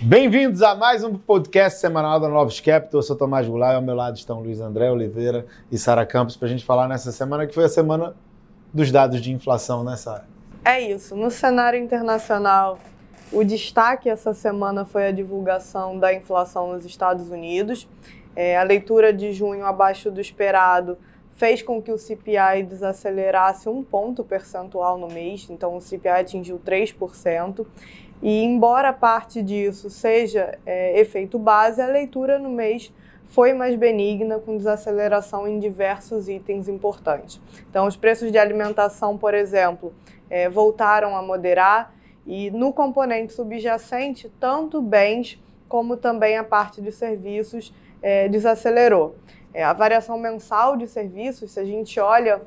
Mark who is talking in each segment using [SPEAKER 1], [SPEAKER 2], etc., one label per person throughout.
[SPEAKER 1] Bem-vindos a mais um podcast semanal da Novos Capital. Eu sou Tomás Goulart e ao meu lado estão Luiz André Oliveira e Sara Campos para a gente falar nessa semana que foi a semana dos dados de inflação, né, Sara?
[SPEAKER 2] É isso. No cenário internacional, o destaque essa semana foi a divulgação da inflação nos Estados Unidos. É, a leitura de junho abaixo do esperado fez com que o CPI desacelerasse um ponto percentual no mês, então o CPI atingiu 3%. E embora parte disso seja é, efeito base, a leitura no mês foi mais benigna, com desaceleração em diversos itens importantes. Então, os preços de alimentação, por exemplo, é, voltaram a moderar e no componente subjacente, tanto bens como também a parte de serviços é, desacelerou. É, a variação mensal de serviços, se a gente olha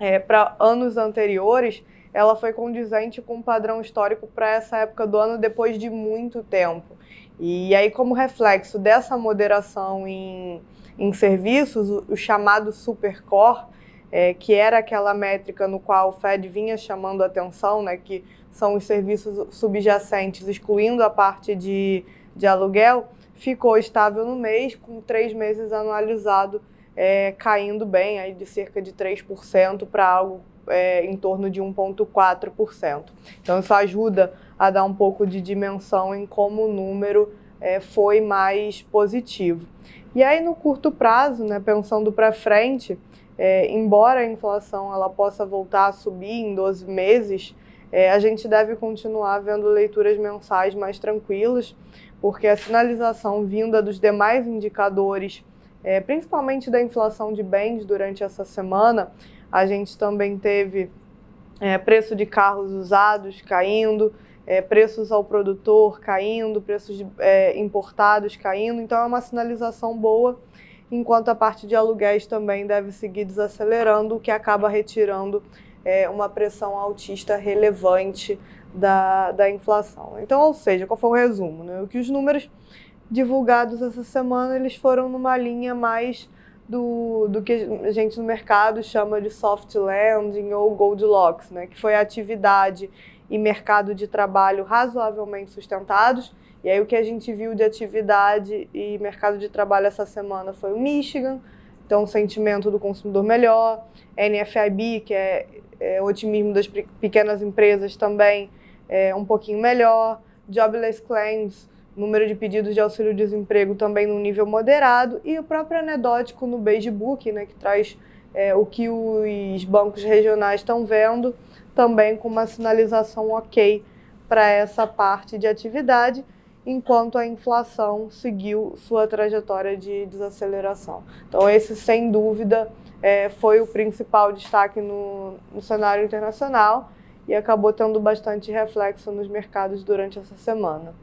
[SPEAKER 2] é, para anos anteriores, ela foi condizente com o padrão histórico para essa época do ano depois de muito tempo. E aí, como reflexo dessa moderação em, em serviços, o, o chamado supercore, é, que era aquela métrica no qual o Fed vinha chamando atenção, né, que são os serviços subjacentes, excluindo a parte de, de aluguel, ficou estável no mês, com três meses anualizado é, caindo bem, aí de cerca de 3% para algo é, em torno de 1,4%. Então, isso ajuda a dar um pouco de dimensão em como o número é, foi mais positivo. E aí, no curto prazo, né, pensando para frente, é, embora a inflação ela possa voltar a subir em 12 meses, é, a gente deve continuar vendo leituras mensais mais tranquilas, porque a sinalização vinda dos demais indicadores, é, principalmente da inflação de bens durante essa semana, a gente também teve é, preço de carros usados caindo, é, preços ao produtor caindo, preços de, é, importados caindo. Então é uma sinalização boa, enquanto a parte de aluguéis também deve seguir desacelerando, o que acaba retirando é, uma pressão altista relevante da, da inflação. Então, ou seja, qual foi o resumo? Né? Que os números divulgados essa semana eles foram numa linha mais do, do que a gente no mercado chama de soft landing ou Goldilocks, né? que foi atividade e mercado de trabalho razoavelmente sustentados. E aí o que a gente viu de atividade e mercado de trabalho essa semana foi o Michigan, então sentimento do consumidor melhor, NFIB, que é, é otimismo das pequenas empresas também é um pouquinho melhor, Jobless Claims, número de pedidos de auxílio-desemprego também no nível moderado e o próprio anedótico no Beigebook, né, que traz é, o que os bancos regionais estão vendo, também com uma sinalização ok para essa parte de atividade, enquanto a inflação seguiu sua trajetória de desaceleração. Então, esse, sem dúvida, é, foi o principal destaque no, no cenário internacional e acabou tendo bastante reflexo nos mercados durante essa semana.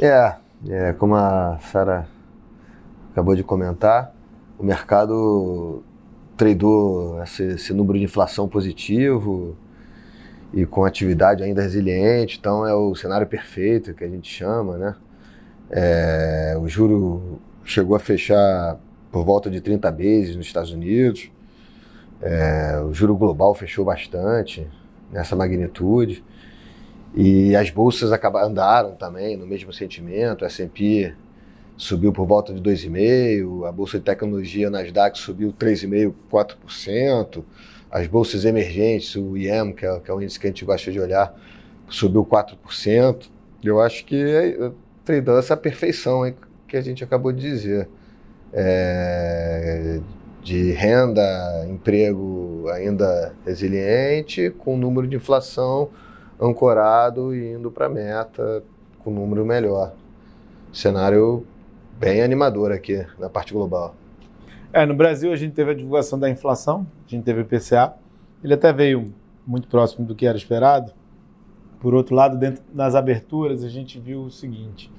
[SPEAKER 3] É, é como a Sara acabou de comentar, o mercado tradou esse, esse, número de inflação positivo e com atividade ainda resiliente, então é o cenário perfeito que a gente chama, né? É, o juro chegou a fechar por volta de 30 vezes nos Estados Unidos, é, o juro global fechou bastante nessa magnitude. E as bolsas acabaram, andaram também no mesmo sentimento. O S&P subiu por volta de 2,5%, a bolsa de tecnologia Nasdaq subiu 3,5%, 4%. As bolsas emergentes, o IEM, que é, que é o índice que a gente gosta de olhar, subiu 4%. Eu acho que é, tradando essa perfeição hein, que a gente acabou de dizer. É, de renda, emprego ainda resiliente, com número de inflação ancorado e indo para a meta com número melhor. Cenário bem animador aqui na parte global.
[SPEAKER 1] É, no Brasil a gente teve a divulgação da inflação, a gente teve o IPCA, ele até veio muito próximo do que era esperado. Por outro lado, dentro das aberturas a gente viu o seguinte,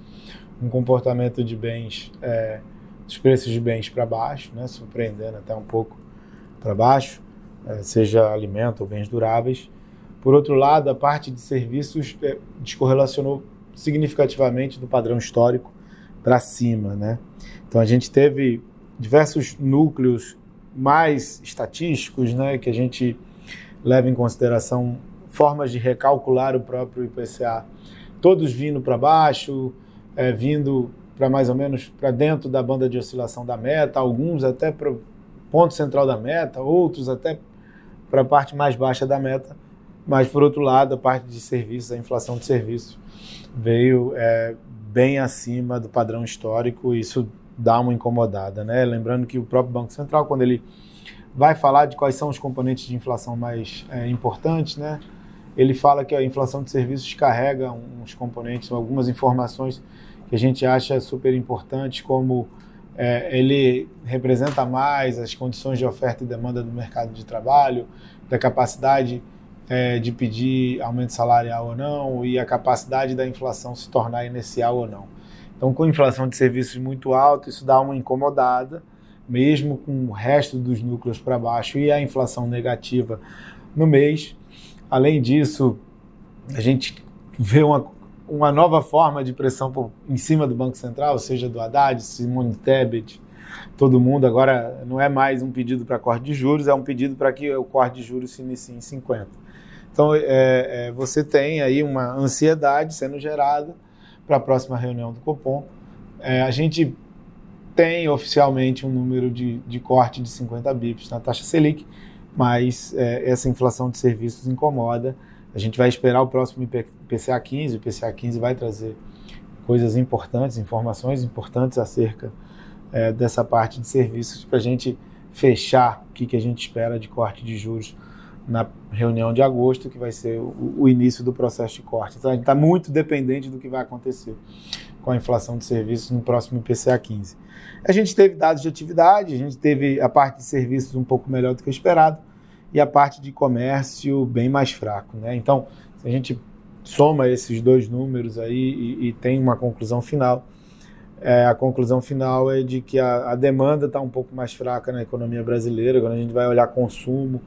[SPEAKER 1] um comportamento de bens, é, dos preços de bens para baixo, né, surpreendendo até um pouco para baixo, é, seja alimento ou bens duráveis, por outro lado, a parte de serviços é, descorrelacionou significativamente do padrão histórico para cima, né? Então a gente teve diversos núcleos mais estatísticos, né, que a gente leva em consideração formas de recalcular o próprio IPCA, todos vindo para baixo, é, vindo para mais ou menos para dentro da banda de oscilação da meta, alguns até para o ponto central da meta, outros até para a parte mais baixa da meta. Mas, por outro lado, a parte de serviços, a inflação de serviços veio é, bem acima do padrão histórico, e isso dá uma incomodada. Né? Lembrando que o próprio Banco Central, quando ele vai falar de quais são os componentes de inflação mais é, importantes, né? ele fala que a inflação de serviços carrega uns componentes, algumas informações que a gente acha super importantes, como é, ele representa mais as condições de oferta e demanda do mercado de trabalho, da capacidade é, de pedir aumento salarial ou não e a capacidade da inflação se tornar inicial ou não. Então, com inflação de serviços muito alta, isso dá uma incomodada, mesmo com o resto dos núcleos para baixo e a inflação negativa no mês. Além disso, a gente vê uma uma nova forma de pressão por, em cima do Banco Central, seja do Haddad, Simone Tebet, todo mundo. Agora não é mais um pedido para corte de juros, é um pedido para que o corte de juros se inicie em 50. Então é, é, você tem aí uma ansiedade sendo gerada para a próxima reunião do Copom. É, a gente tem oficialmente um número de, de corte de 50 bips na taxa Selic, mas é, essa inflação de serviços incomoda a gente vai esperar o próximo IPCA 15, o IPCA 15 vai trazer coisas importantes, informações importantes acerca é, dessa parte de serviços para a gente fechar o que, que a gente espera de corte de juros na reunião de agosto, que vai ser o, o início do processo de corte. Então a gente está muito dependente do que vai acontecer com a inflação de serviços no próximo IPCA 15. A gente teve dados de atividade, a gente teve a parte de serviços um pouco melhor do que esperado, e a parte de comércio bem mais fraco. Né? Então, se a gente soma esses dois números aí e, e tem uma conclusão final, é, a conclusão final é de que a, a demanda está um pouco mais fraca na economia brasileira. Quando a gente vai olhar consumo,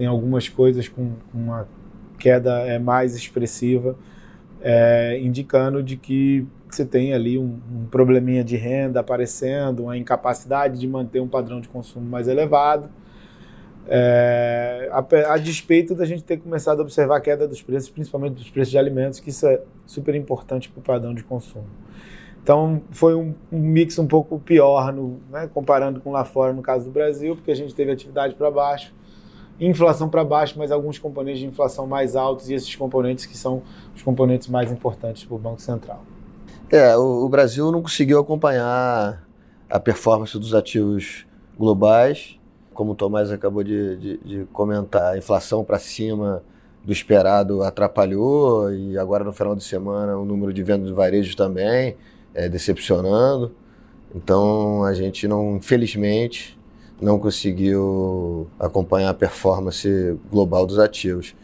[SPEAKER 1] tem algumas coisas com, uma queda é, mais expressiva, é, indicando de que você tem ali um, um probleminha de renda aparecendo, uma incapacidade de manter um padrão de consumo mais elevado é, a, a, despeito da gente ter começado a observar a queda dos preços, principalmente dos preços de alimentos, que isso é super importante para o padrão de consumo. Então, foi um, um mix um pouco pior, no, né, comparando com lá fora, no caso do Brasil, porque a gente teve atividade para baixo, inflação para baixo, mas alguns componentes de inflação mais altos, e esses componentes que são os componentes mais importantes para o Banco Central.
[SPEAKER 3] É, o, o Brasil não conseguiu acompanhar a performance dos ativos globais como o Tomás acabou de, de, de comentar, a inflação para cima do esperado atrapalhou e agora no final de semana o número de vendas de varejo também é decepcionando. Então a gente não, infelizmente, não conseguiu acompanhar a performance global dos ativos.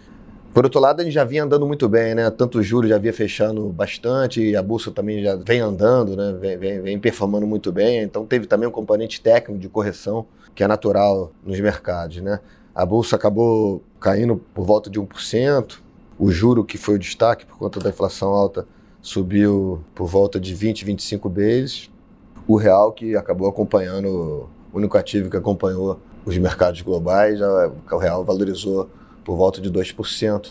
[SPEAKER 3] Por outro lado, a gente já vinha andando muito bem, né? Tanto o juro já vinha fechando bastante e a bolsa também já vem andando, né? Vem, vem, vem performando muito bem. Então teve também um componente técnico de correção que é natural nos mercados, né? A bolsa acabou caindo por volta de 1%, o juro que foi o destaque por conta da inflação alta subiu por volta de 20, 25 vezes. O real que acabou acompanhando, único ativo que acompanhou os mercados globais, o real valorizou por volta de 2%.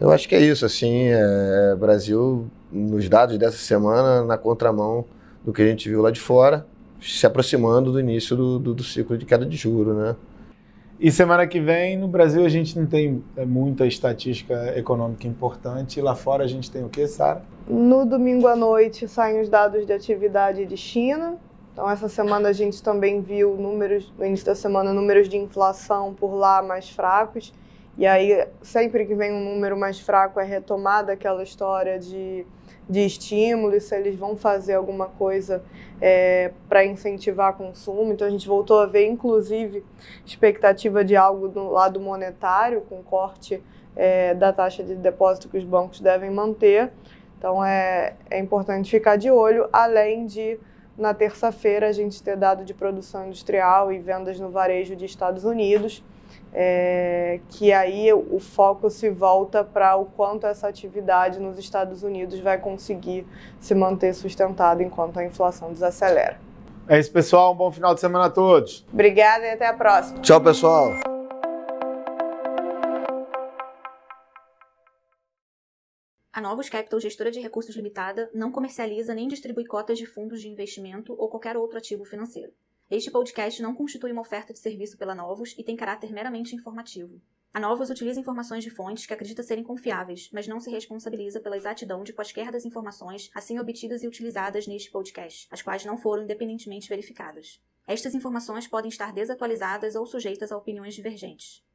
[SPEAKER 3] Eu acho que é isso, assim, é, Brasil, nos dados dessa semana, na contramão do que a gente viu lá de fora, se aproximando do início do, do, do ciclo de queda de juro, né?
[SPEAKER 1] E semana que vem, no Brasil, a gente não tem é, muita estatística econômica importante. Lá fora, a gente tem o que, Sara?
[SPEAKER 2] No domingo à noite, saem os dados de atividade de China. Então, essa semana a gente também viu números, no início da semana, números de inflação por lá mais fracos. E aí, sempre que vem um número mais fraco, é retomada aquela história de, de estímulo, se eles vão fazer alguma coisa é, para incentivar consumo. Então, a gente voltou a ver, inclusive, expectativa de algo do lado monetário, com corte é, da taxa de depósito que os bancos devem manter. Então, é, é importante ficar de olho, além de na terça-feira a gente ter dado de produção industrial e vendas no varejo de Estados Unidos é, que aí o foco se volta para o quanto essa atividade nos Estados Unidos vai conseguir se manter sustentada enquanto a inflação desacelera.
[SPEAKER 1] É isso, pessoal. Um bom final de semana a todos.
[SPEAKER 2] Obrigada e até a próxima.
[SPEAKER 3] Tchau, pessoal.
[SPEAKER 4] Novos Capital, gestora de recursos limitada, não comercializa nem distribui cotas de fundos de investimento ou qualquer outro ativo financeiro. Este podcast não constitui uma oferta de serviço pela Novos e tem caráter meramente informativo. A Novos utiliza informações de fontes que acredita serem confiáveis, mas não se responsabiliza pela exatidão de quaisquer das informações assim obtidas e utilizadas neste podcast, as quais não foram independentemente verificadas. Estas informações podem estar desatualizadas ou sujeitas a opiniões divergentes.